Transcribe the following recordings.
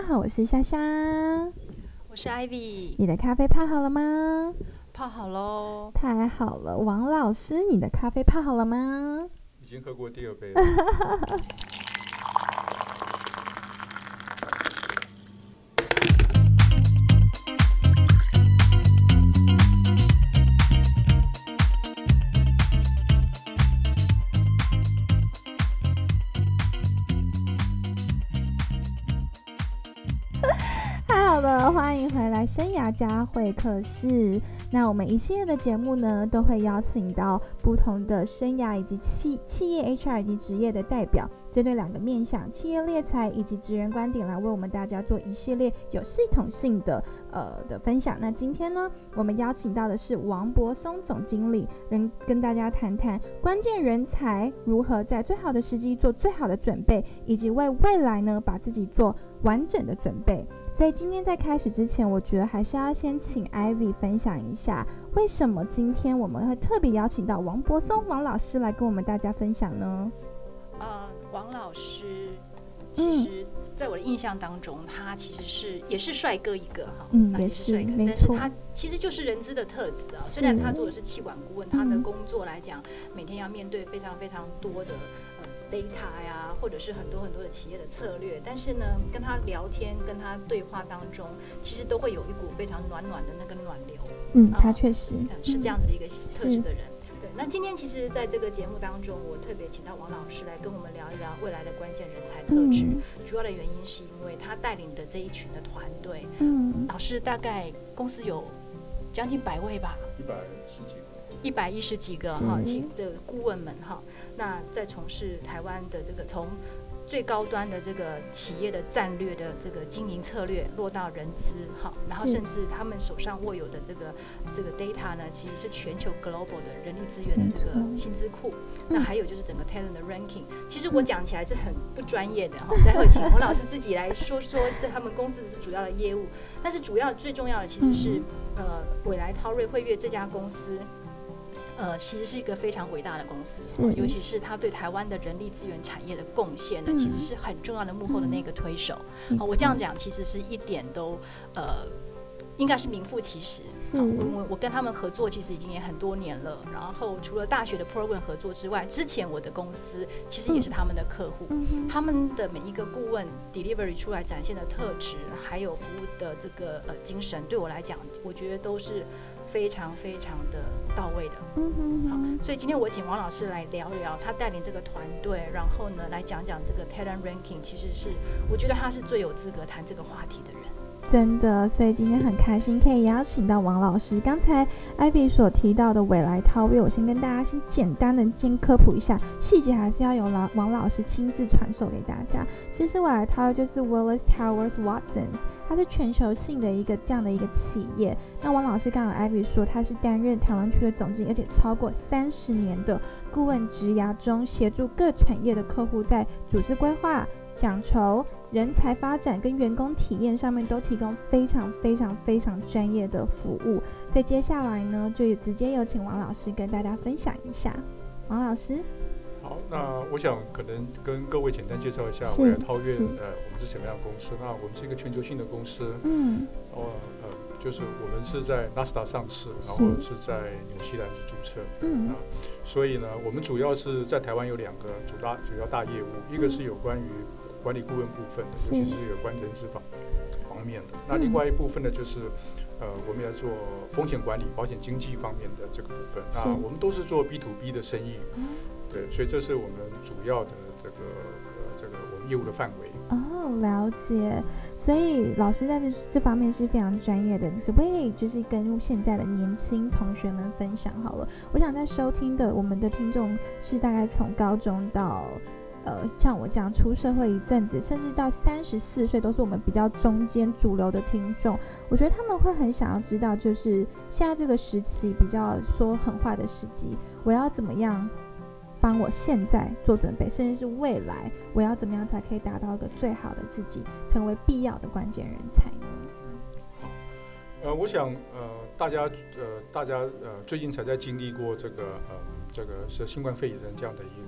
家好，我是香香，我是 Ivy。你的咖啡泡好了吗？泡好喽，太好了。王老师，你的咖啡泡好了吗？已经喝过第二杯了。大，家会客室。那我们一系列的节目呢，都会邀请到不同的生涯以及企企业 HR 以及职业的代表，针对两个面向企业猎才以及职人观点，来为我们大家做一系列有系统性的呃的分享。那今天呢，我们邀请到的是王博松总经理，能跟大家谈谈关键人才如何在最好的时机做最好的准备，以及为未来呢把自己做完整的准备。所以今天在开始之前，我觉得还是要先请 Ivy 分享一下，为什么今天我们会特别邀请到王博松王老师来跟我们大家分享呢？呃，王老师，其实在我的印象当中，他其实是也是帅哥一个哈，嗯，也是，没错，他其实就是人资的特质啊。虽然他做的是气管顾问，他的工作来讲，每天要面对非常非常多的。Data 呀，或者是很多很多的企业的策略，但是呢，跟他聊天、跟他对话当中，其实都会有一股非常暖暖的那个暖流。嗯，他确实是这样子的一个特质的人。对，那今天其实在这个节目当中，我特别请到王老师来跟我们聊一聊未来的关键人才特质。主要的原因是因为他带领的这一群的团队，嗯，老师大概公司有将近百位吧，一百十几个，一百一十几个哈，请的顾问们哈。那在从事台湾的这个从最高端的这个企业的战略的这个经营策略落到人资，哈，然后甚至他们手上握有的这个这个 data 呢，其实是全球 global 的人力资源的这个薪资库。那还有就是整个 talent 的 ranking，其实我讲起来是很不专业的哈，待会请洪老师自己来说说在他们公司的主要的业务。但是主要最重要的其实是呃，未来涛瑞汇悦这家公司。呃，其实是一个非常伟大的公司，尤其是他对台湾的人力资源产业的贡献呢，其实是很重要的幕后的那个推手。我这样讲，其实是一点都呃，应该是名副其实。我我我跟他们合作，其实已经也很多年了。然后除了大学的 program 合作之外，之前我的公司其实也是他们的客户。他们的每一个顾问 delivery 出来展现的特质，还有服务的这个呃精神，对我来讲，我觉得都是。非常非常的到位的，嗯哼，好，所以今天我请王老师来聊聊，他带领这个团队，然后呢来讲讲这个 talent ranking，其实是我觉得他是最有资格谈这个话题的人。真的，所以今天很开心可以邀请到王老师。刚才 Ivy 所提到的未来 Tower，我先跟大家先简单的先科普一下，细节还是要由老王老师亲自传授给大家。其实未来 Tower 就是 Willis Towers Watsons，它是全球性的一个这样的一个企业。那王老师刚刚 Ivy 说，他是担任台湾区的总经理，而且超过三十年的顾问职涯中，协助各产业的客户在组织规划。讲求人才发展跟员工体验上面都提供非常非常非常专业的服务，所以接下来呢，就直接有请王老师跟大家分享一下。王老师，好，那我想可能跟各位简单介绍一下未来超越，呃，我们是什么样的公司？那我们是一个全球性的公司，嗯，哦，呃，就是我们是在纳斯达上市，然后是。在纽西兰是注册，嗯，啊，所以呢，我们主要是在台湾有两个主大主要大业务，一个是有关于管理顾问部分，尤其是有关人资方方面的。那另外一部分呢，就是呃，我们要做风险管理、保险经纪方面的这个部分。那我们都是做 B to B 的生意，对，所以这是我们主要的这个呃这个我们业务的范围。哦，了解。所以老师在这这方面是非常专业的，是可以就是跟现在的年轻同学们分享好了。我想在收听的我们的听众是大概从高中到。呃，像我这样出社会一阵子，甚至到三十四岁，都是我们比较中间主流的听众。我觉得他们会很想要知道，就是现在这个时期比较说狠话的时机，我要怎么样帮我现在做准备，甚至是未来我要怎么样才可以达到一个最好的自己，成为必要的关键人才呢？呃，我想呃，大家呃，大家呃，最近才在经历过这个呃，这个是新冠肺炎这样的一。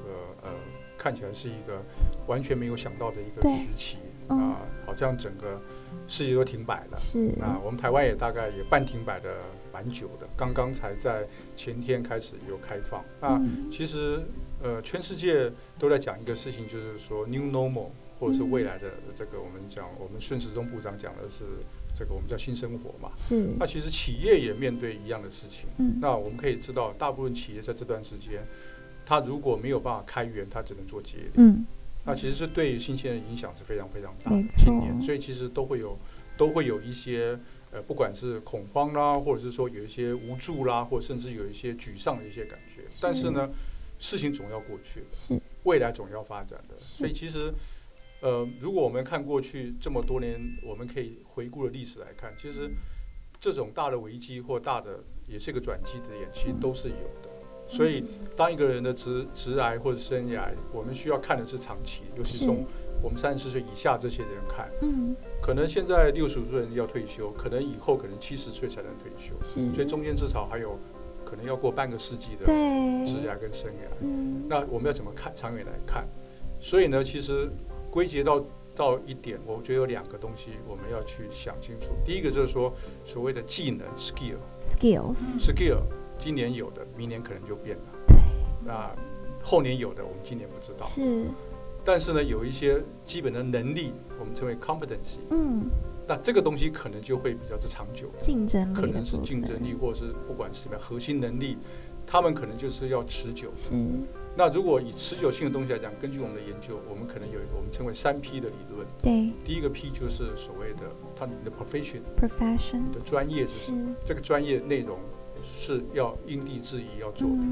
看起来是一个完全没有想到的一个时期啊，好，像整个世界都停摆了。是啊，我们台湾也大概也半停摆的蛮久的，刚刚才在前天开始有开放。那其实呃，全世界都在讲一个事情，就是说 new normal，或者是未来的这个我们讲，我们顺时钟部长讲的是这个我们叫新生活嘛。是。那其实企业也面对一样的事情。嗯。那我们可以知道，大部分企业在这段时间。他如果没有办法开源，他只能做节流。嗯，那其实是对新鲜人影响是非常非常大。今年，所以其实都会有，都会有一些呃，不管是恐慌啦，或者是说有一些无助啦，或甚至有一些沮丧的一些感觉。但是呢，事情总要过去，是未来总要发展的。所以其实，呃，如果我们看过去这么多年，我们可以回顾的历史来看，其实这种大的危机或大的也是一个转机的点，其实都是有的。所以，当一个人的直直癌或者生涯，我们需要看的是长期，尤其从我们三十岁以下这些人看。嗯。可能现在六十岁人要退休，可能以后可能七十岁才能退休。所以中间至少还有可能要过半个世纪的职涯跟生涯。嗯。那我们要怎么看长远来看？所以呢，其实归结到到一点，我觉得有两个东西我们要去想清楚。第一个就是说所谓的技能 skill，skills，skill。今年有的，明年可能就变了。对。那后年有的，我们今年不知道。是。但是呢，有一些基本的能力，我们称为 competency。嗯。那这个东西可能就会比较之长久。竞争力。可能是竞争力，或者是不管是什么核心能力，他们可能就是要持久。嗯。那如果以持久性的东西来讲，根据我们的研究，我们可能有我们称为三 P 的理论。对。第一个 P 就是所谓的他你的 profession。profession。的专业是什么？这个专业内容。是要因地制宜要做的。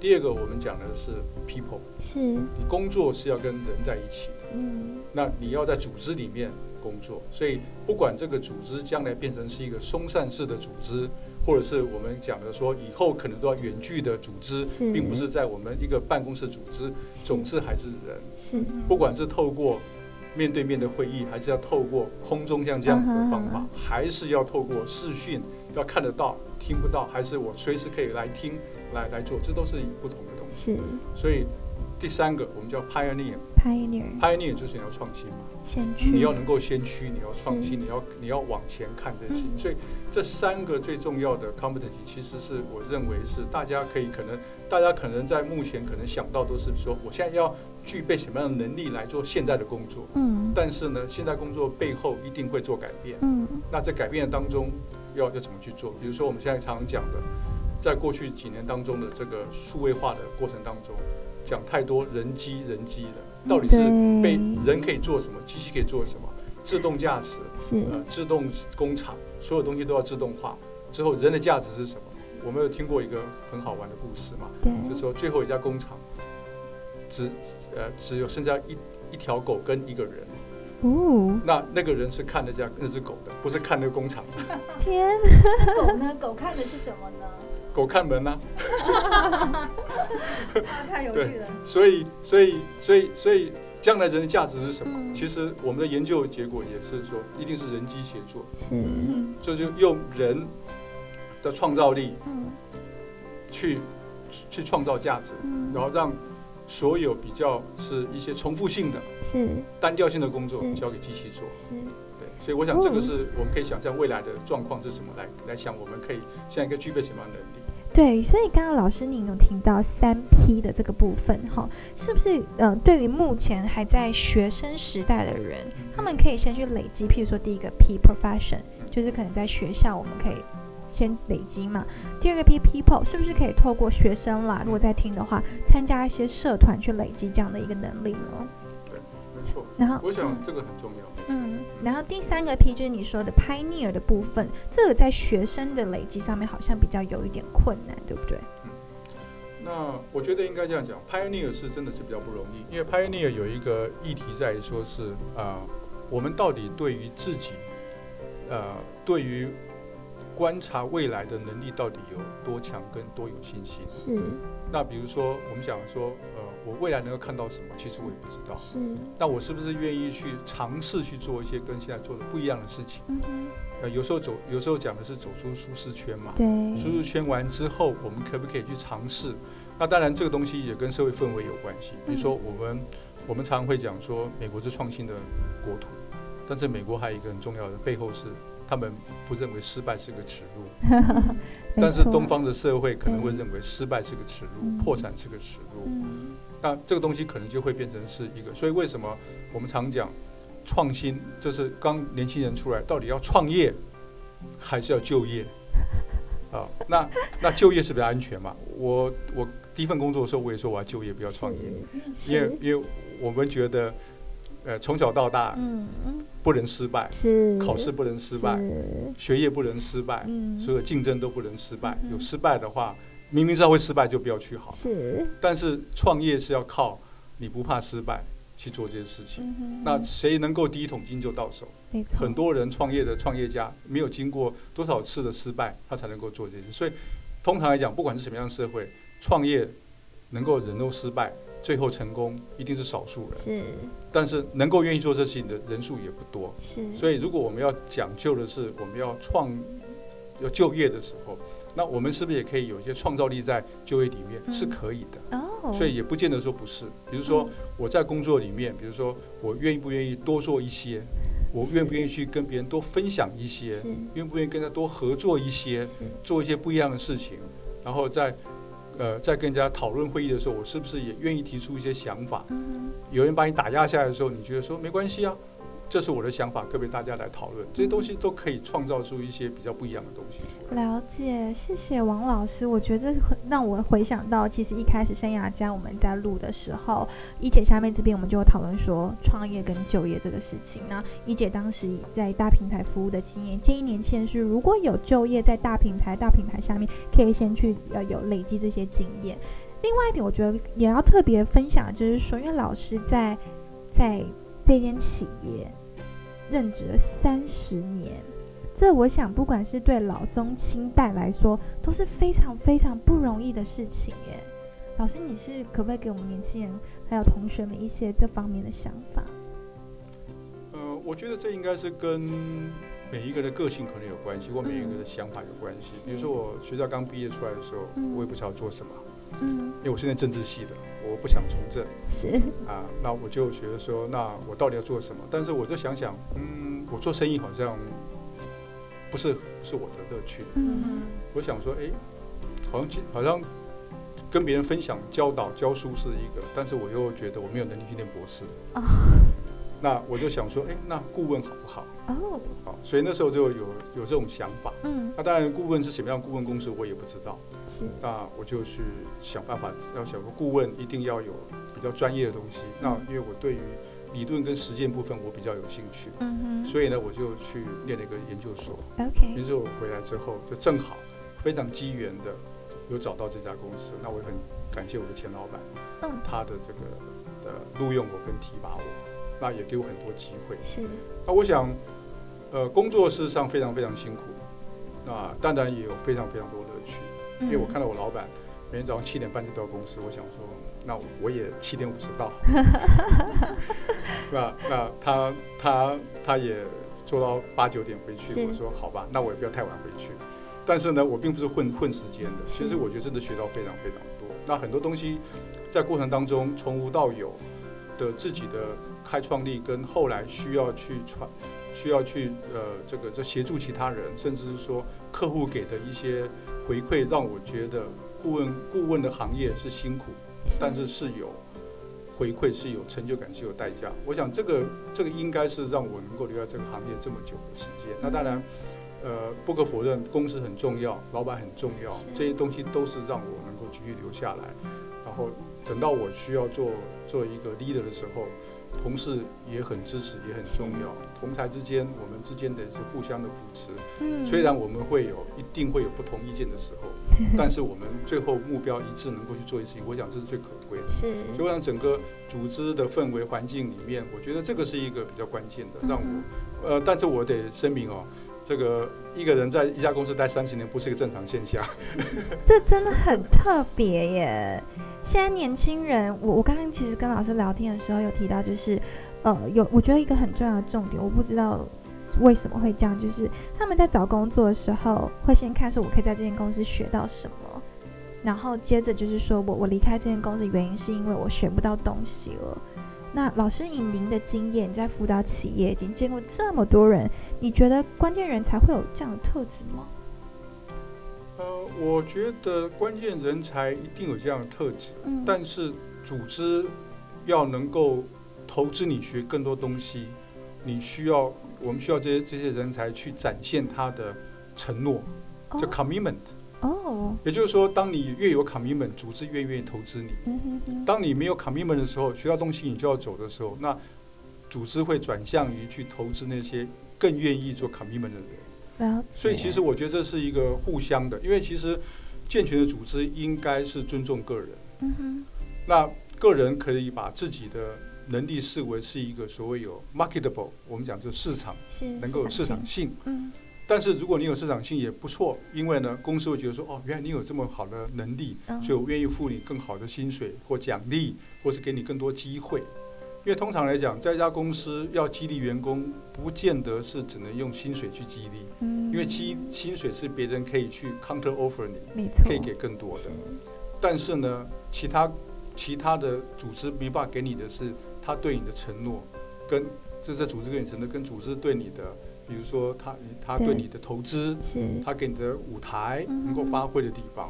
第二个，我们讲的是 people，是。你工作是要跟人在一起的。嗯，那你要在组织里面工作，所以不管这个组织将来变成是一个松散式的组织，或者是我们讲的说以后可能都要远距的组织，并不是在我们一个办公室组织，总是还是人。是，不管是透过面对面的会议，还是要透过空中像这样的方法，还是要透过视讯，要看得到。听不到，还是我随时可以来听，来来做，这都是不同的东西。是，所以第三个我们叫 pioneer。pioneer，pioneer 就是你要创新嘛，先驱，你要能够先驱，你要创新，你要你要往前看这些。所以这三个最重要的 competency，其实是我认为是大家可以可能大家可能在目前可能想到都是说，我现在要具备什么样的能力来做现在的工作。嗯。但是呢，现在工作背后一定会做改变。嗯。那在改变当中。要要怎么去做？比如说我们现在常常讲的，在过去几年当中的这个数位化的过程当中，讲太多人机人机的，到底是被人可以做什么，机器可以做什么？自动驾驶是呃，自动工厂，所有东西都要自动化之后，人的价值是什么？我们有听过一个很好玩的故事嘛？对，就是说最后一家工厂只呃只有剩下一一条狗跟一个人。哦，那那个人是看那家那只狗的，不是看那个工厂的。天，狗呢？狗看的是什么呢？狗看门呢？太有趣了。所以，所以，所以，所以，将来人的价值是什么？其实我们的研究结果也是说，一定是人机协作。是，就是用人的创造力，嗯，去去创造价值，然后让。所有比较是一些重复性的、是。单调性的工作交给机器做，是，对，所以我想这个是我们可以想象未来的状况是什么，来来想我们可以现在应该具备什么样的能力。对，所以刚刚老师您有听到三 P 的这个部分哈，是不是呃，对于目前还在学生时代的人，他们可以先去累积，譬如说第一个 P profession，就是可能在学校我们可以。先累积嘛，第二个 P people 是不是可以透过学生啦？如果在听的话，参加一些社团去累积这样的一个能力呢？对，没错。然后我想这个很重要。嗯，然后第三个 P 就是你说的 pioneer 的部分，这个在学生的累积上面好像比较有一点困难，对不对？嗯，那我觉得应该这样讲，pioneer 是真的是比较不容易，因为 pioneer 有一个议题在于说是啊，我们到底对于自己，呃，对于观察未来的能力到底有多强，跟多有信心？是。那比如说，我们想说，呃，我未来能够看到什么？其实我也不知道。是。那我是不是愿意去尝试去做一些跟现在做的不一样的事情？嗯呃，有时候走，有时候讲的是走出舒适圈嘛。对。舒适圈完之后，我们可不可以去尝试？那当然，这个东西也跟社会氛围有关系。比如说，我们我们常常会讲说，美国是创新的国土。但是美国还有一个很重要的背后是，他们不认为失败是个耻辱，但是东方的社会可能会认为失败是个耻辱，破产是个耻辱。那这个东西可能就会变成是一个，所以为什么我们常讲创新，就是刚年轻人出来到底要创业还是要就业 啊？那那就业是比较安全嘛？我我第一份工作的时候我也说我要就业不要创业，因为因为我们觉得。呃，从小到大，嗯不能失败，是考试不能失败，学业不能失败，所有竞争都不能失败。有失败的话，明明知道会失败就不要去好。是，但是创业是要靠你不怕失败去做这些事情。那谁能够第一桶金就到手？很多人创业的创业家没有经过多少次的失败，他才能够做这些事。所以，通常来讲，不管是什么样的社会，创业能够忍受失败。最后成功一定是少数人，是，但是能够愿意做这事情的人数也不多，是。所以如果我们要讲究的是我们要创要就业的时候，那我们是不是也可以有一些创造力在就业里面是可以的？哦。所以也不见得说不是。比如说我在工作里面，比如说我愿意不愿意多做一些，我愿不愿意去跟别人多分享一些，愿不愿意跟他多合作一些，做一些不一样的事情，然后在。呃，在跟人家讨论会议的时候，我是不是也愿意提出一些想法？有人把你打压下来的时候，你觉得说没关系啊？这是我的想法，各位大家来讨论？这些东西都可以创造出一些比较不一样的东西。了解，谢谢王老师。我觉得让我回想到，其实一开始生涯家我们在录的时候，一姐下面这边我们就有讨论说创业跟就业这个事情。那一姐当时在大平台服务的经验，建议年轻人是如果有就业在大平台、大平台下面，可以先去要有累积这些经验。另外一点，我觉得也要特别分享，就是说，因为老师在在这间企业。任职了三十年，这我想不管是对老中青代来说都是非常非常不容易的事情耶。老师，你是可不可以给我们年轻人还有同学们一些这方面的想法？呃，我觉得这应该是跟每一个人的个性可能有关系，或每一个人的想法有关系。比如说我学校刚毕业出来的时候，我也不知道做什么。嗯，因为我是念政治系的，我不想从政，是。啊，那我就觉得说，那我到底要做什么？但是我就想想，嗯，我做生意好像不是是我的乐趣，嗯，我想说，哎，好像好像跟别人分享、教导、教书是一个，但是我又觉得我没有能力去念博士，啊。那我就想说，哎，那顾问好不好？哦，好，所以那时候就有有这种想法。嗯，那当然，顾问是什么样顾问公司，我也不知道。是，那我就去想办法，要想个顾问一定要有比较专业的东西。那因为我对于理论跟实践部分我比较有兴趣。嗯哼。所以呢，我就去念了一个研究所。OK。研究所回来之后，就正好非常机缘的有找到这家公司。那我也很感谢我的前老板，嗯，他的这个的录用我跟提拔我。那也给我很多机会。是。那我想，呃，工作事实上非常非常辛苦，那当然也有非常非常多乐趣。因为我看到我老板每天早上七点半就到公司，我想说，那我也七点五十到。那那他他他也做到八九点回去。我说好吧，那我也不要太晚回去。但是呢，我并不是混混时间的。其实我觉得真的学到非常非常多。那很多东西在过程当中从无到有的自己的。开创力跟后来需要去传，需要去呃这个这协助其他人，甚至是说客户给的一些回馈，让我觉得顾问顾问的行业是辛苦，但是是有回馈，是有成就感，是有代价。我想这个这个应该是让我能够留在这个行业这么久的时间。那当然，呃不可否认，公司很重要，老板很重要，这些东西都是让我能够继续留下来。然后等到我需要做做一个 leader 的时候。同事也很支持，也很重要。同台之间，我们之间的是互相的扶持。嗯，虽然我们会有一定会有不同意见的时候，但是我们最后目标一致，能够去做一些事情，我想这是最可贵的。是，就让整个组织的氛围环境里面，我觉得这个是一个比较关键的。让我，呃，但是我得声明哦。这个一个人在一家公司待三十年，不是一个正常现象。这真的很特别耶！现在年轻人，我我刚刚其实跟老师聊天的时候有提到，就是呃，有我觉得一个很重要的重点，我不知道为什么会这样，就是他们在找工作的时候会先看说，我可以在这间公司学到什么，然后接着就是说我我离开这间公司原因是因为我学不到东西了。那老师以您的经验，在辅导企业已经见过这么多人，你觉得关键人才会有这样的特质吗？呃，我觉得关键人才一定有这样的特质，嗯，但是组织要能够投资你学更多东西，你需要我们需要这些这些人才去展现他的承诺，叫 commitment。哦，也就是说，当你越有 commitment，组织越愿意投资你。当你没有 commitment 的时候，学到东西你就要走的时候，那组织会转向于去投资那些更愿意做 commitment 的人。所以，其实我觉得这是一个互相的，因为其实健全的组织应该是尊重个人。嗯哼。那个人可以把自己的能力视为是一个所谓有 marketable，我们讲就市场能够有市场性。嗯。但是如果你有市场性也不错，因为呢，公司会觉得说，哦，原来你有这么好的能力，所以我愿意付你更好的薪水或奖励，或是给你更多机会。因为通常来讲，在一家公司要激励员工，不见得是只能用薪水去激励，因为薪薪水是别人可以去 counter offer 你，可以给更多的。但是呢，其他其他的组织没办法给你的是他对你的承诺，跟这在组织给你承诺，跟组织对你的。比如说，他他对你的投资，是他给你的舞台能够发挥的地方。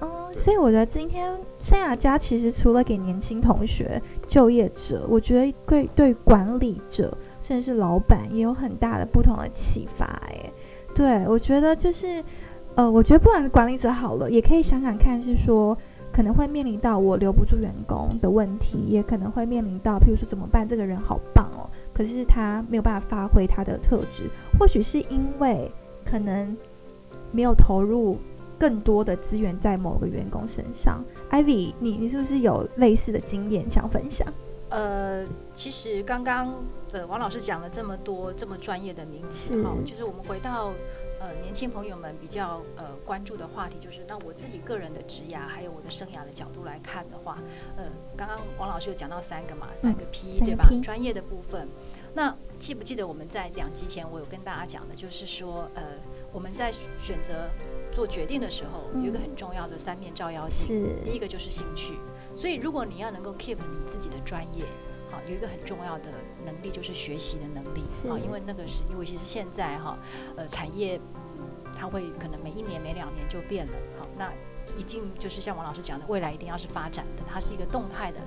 嗯，所以我觉得今天圣雅家其实除了给年轻同学、就业者，我觉得对对管理者甚至是老板也有很大的不同的启发。哎，对我觉得就是，呃，我觉得不管是管理者好了，也可以想想看，是说可能会面临到我留不住员工的问题，也可能会面临到，譬如说怎么办？这个人好棒哦。可是他没有办法发挥他的特质，或许是因为可能没有投入更多的资源在某个员工身上。Ivy，你你是不是有类似的经验想分享？呃，其实刚刚呃王老师讲了这么多这么专业的名词哈，就是我们回到。呃，年轻朋友们比较呃关注的话题就是，那我自己个人的职涯还有我的生涯的角度来看的话，呃，刚刚王老师有讲到三个嘛，三个 P 对吧？专业的部分。那记不记得我们在两集前我有跟大家讲的，就是说，呃，我们在选择做决定的时候，有一个很重要的三面照妖镜，第一个就是兴趣。所以如果你要能够 keep 你自己的专业。好，有一个很重要的能力就是学习的能力。啊，因为那个是因为其实现在哈，呃，产业它会可能每一年、每两年就变了。好，那一定就是像王老师讲的，未来一定要是发展的，它是一个动态的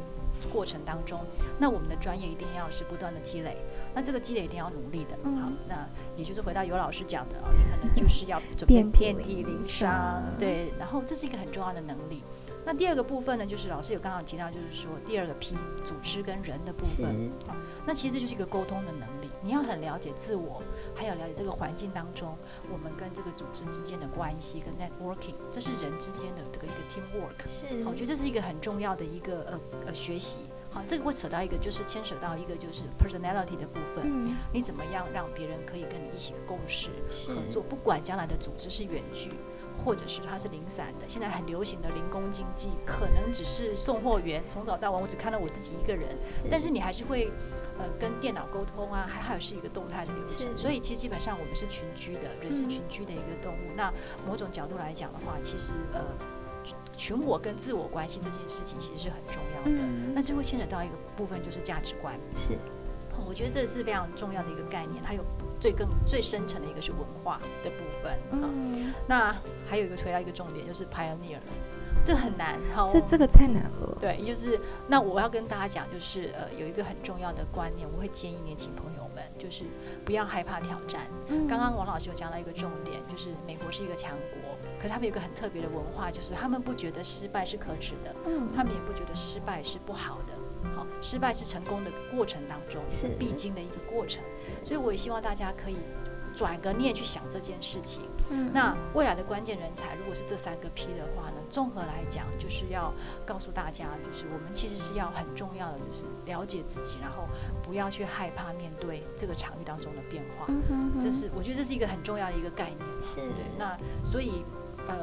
过程当中。那我们的专业一定要是不断的积累，那这个积累一定要努力的。好，那也就是回到尤老师讲的啊，你可能就是要准备遍体鳞伤。对，然后这是一个很重要的能力。那第二个部分呢，就是老师有刚刚提到，就是说第二个 P 组织跟人的部分啊，那其实就是一个沟通的能力。你要很了解自我，还有了解这个环境当中我们跟这个组织之间的关系跟 networking，这是人之间的这个一个 teamwork。是，我觉得这是一个很重要的一个呃呃学习。好，这个会扯到一个，就是牵扯到一个就是 personality 的部分。嗯，你怎么样让别人可以跟你一起共事合作？不管将来的组织是远距。或者是它是零散的，现在很流行的零工经济，可能只是送货员，从早到晚我只看到我自己一个人，但是你还是会呃跟电脑沟通啊，还还有是一个动态的流程，所以其实基本上我们是群居的，人是群居的一个动物。那某种角度来讲的话，其实呃群我跟自我关系这件事情其实是很重要的，那这会牵扯到一个部分就是价值观，是，我觉得这是非常重要的一个概念，还有。最更最深层的一个是文化的部分，嗯，那还有一个推到一个重点就是 pioneer，这很难，好，这这个太难了，对，就是那我要跟大家讲，就是呃有一个很重要的观念，我会建议年轻朋友们，就是不要害怕挑战。刚刚王老师有讲到一个重点，就是美国是一个强国，可是他们有个很特别的文化，就是他们不觉得失败是可耻的，嗯，他们也不觉得失败是不好的。好，失败是成功的过程当中是必经的一个过程，所以我也希望大家可以转个念去想这件事情。嗯，那未来的关键人才如果是这三个 P 的话呢，综合来讲就是要告诉大家，就是我们其实是要很重要的，就是了解自己，然后不要去害怕面对这个场域当中的变化。嗯这是我觉得这是一个很重要的一个概念。是对，那所以呃，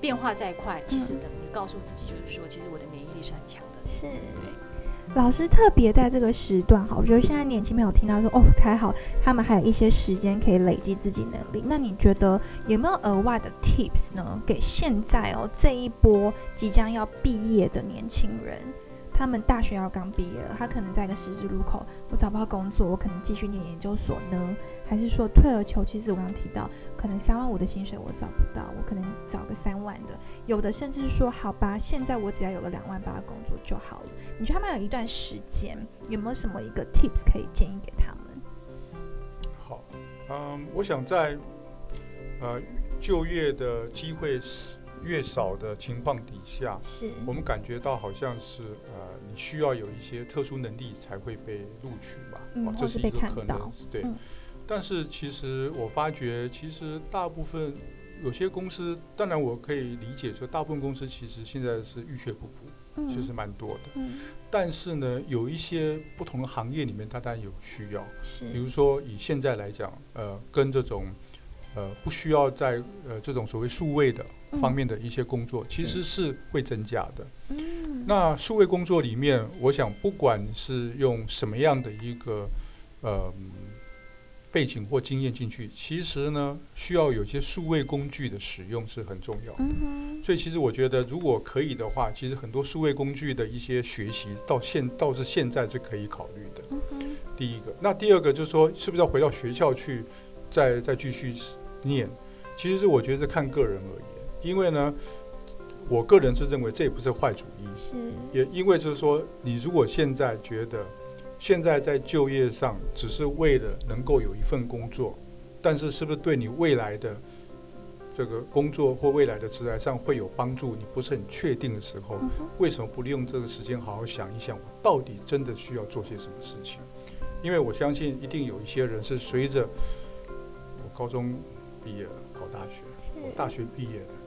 变化再快，其实等于告诉自己，就是说，其实我的免疫力是很强的。是对。老师特别在这个时段，哈，我觉得现在年轻朋友听到说，哦，还好，他们还有一些时间可以累积自己能力。那你觉得有没有额外的 tips 呢？给现在哦这一波即将要毕业的年轻人，他们大学要刚毕业，他可能在一个十字路口，我找不到工作，我可能继续念研究所呢，还是说退而求其次？我刚提到，可能三万五的薪水我找不到，我可能找个三万的，有的甚至说，好吧，现在我只要有个两万八的工作就好了。你觉得他们有一段时间有没有什么一个 tips 可以建议给他们？好，嗯，我想在呃就业的机会是。越少的情况底下，是我们感觉到好像是呃，你需要有一些特殊能力才会被录取吧？嗯，这是一个可能，对。但是其实我发觉，其实大部分有些公司，当然我可以理解说，大部分公司其实现在是欲缺不补，其实蛮多的。嗯。但是呢，有一些不同的行业里面，它当然有需要。是。比如说以现在来讲，呃，跟这种呃不需要在呃这种所谓数位的。方面的一些工作其实是会增加的。嗯，那数位工作里面，我想不管是用什么样的一个呃背景或经验进去，其实呢，需要有些数位工具的使用是很重要的。所以，其实我觉得，如果可以的话，其实很多数位工具的一些学习，到现到是现在是可以考虑的。第一个，那第二个就是说，是不是要回到学校去再再继续念？其实是我觉得是看个人而已。因为呢，我个人是认为这也不是坏主意。是。也因为就是说，你如果现在觉得现在在就业上只是为了能够有一份工作，但是是不是对你未来的这个工作或未来的职业上会有帮助？你不是很确定的时候，为什么不利用这个时间好好想一想，我到底真的需要做些什么事情？因为我相信一定有一些人是随着我高中毕业考大学，我大学毕业的。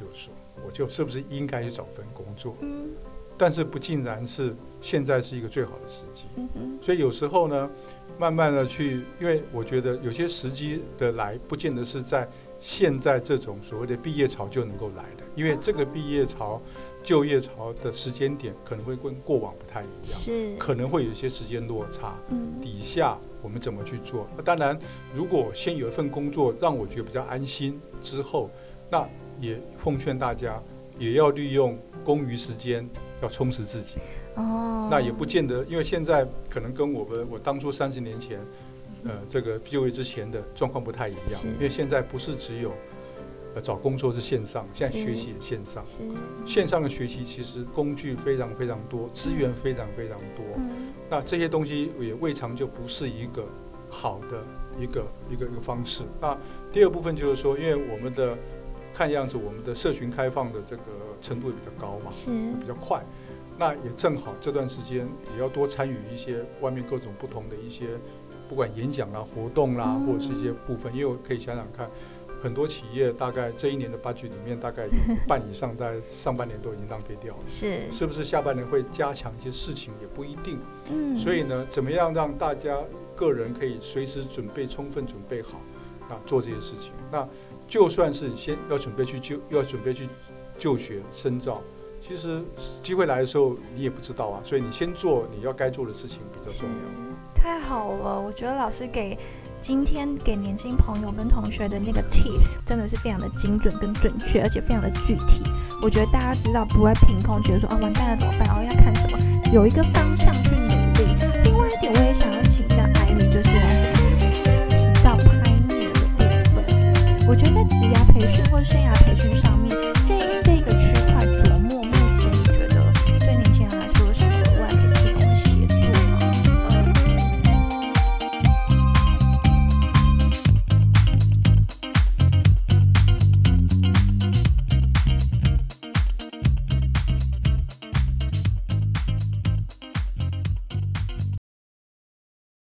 就说，我就是不是应该去找份工作？嗯，但是不尽然是现在是一个最好的时机。嗯所以有时候呢，慢慢的去，因为我觉得有些时机的来，不见得是在现在这种所谓的毕业潮就能够来的，因为这个毕业潮、就业潮的时间点可能会跟过往不太一样，是可能会有一些时间落差。嗯，底下我们怎么去做？那当然，如果先有一份工作让我觉得比较安心之后，那。也奉劝大家，也要利用公余时间，要充实自己。哦，那也不见得，因为现在可能跟我们我当初三十年前，呃，这个就业之前的状况不太一样。因为现在不是只有，呃，找工作是线上，现在学习也线上。线上的学习其实工具非常非常多，资源非常非常多。嗯。那这些东西也未尝就不是一个好的一个一个一个方式。那第二部分就是说，因为我们的。看样子，我们的社群开放的这个程度也比较高嘛，是比较快。那也正好这段时间也要多参与一些外面各种不同的一些，不管演讲啦、活动啦，或者是一些部分。因为我可以想想看，很多企业大概这一年的 budget 里面，大概有半以上在上半年都已经浪费掉了。是，是不是下半年会加强一些事情也不一定。嗯。所以呢，怎么样让大家个人可以随时准备、充分准备好啊，做这些事情？那。就算是你先要准备去就要准备去就学深造，其实机会来的时候你也不知道啊，所以你先做你要该做的事情比较重要。太好了，我觉得老师给今天给年轻朋友跟同学的那个 tips 真的是非常的精准跟准确，而且非常的具体。我觉得大家知道不会凭空觉得说啊完蛋了怎么办，然后要看什么，有一个方向去努力。另外一点我也想要请教艾米，就是。我觉得在职涯培训或生涯培训上。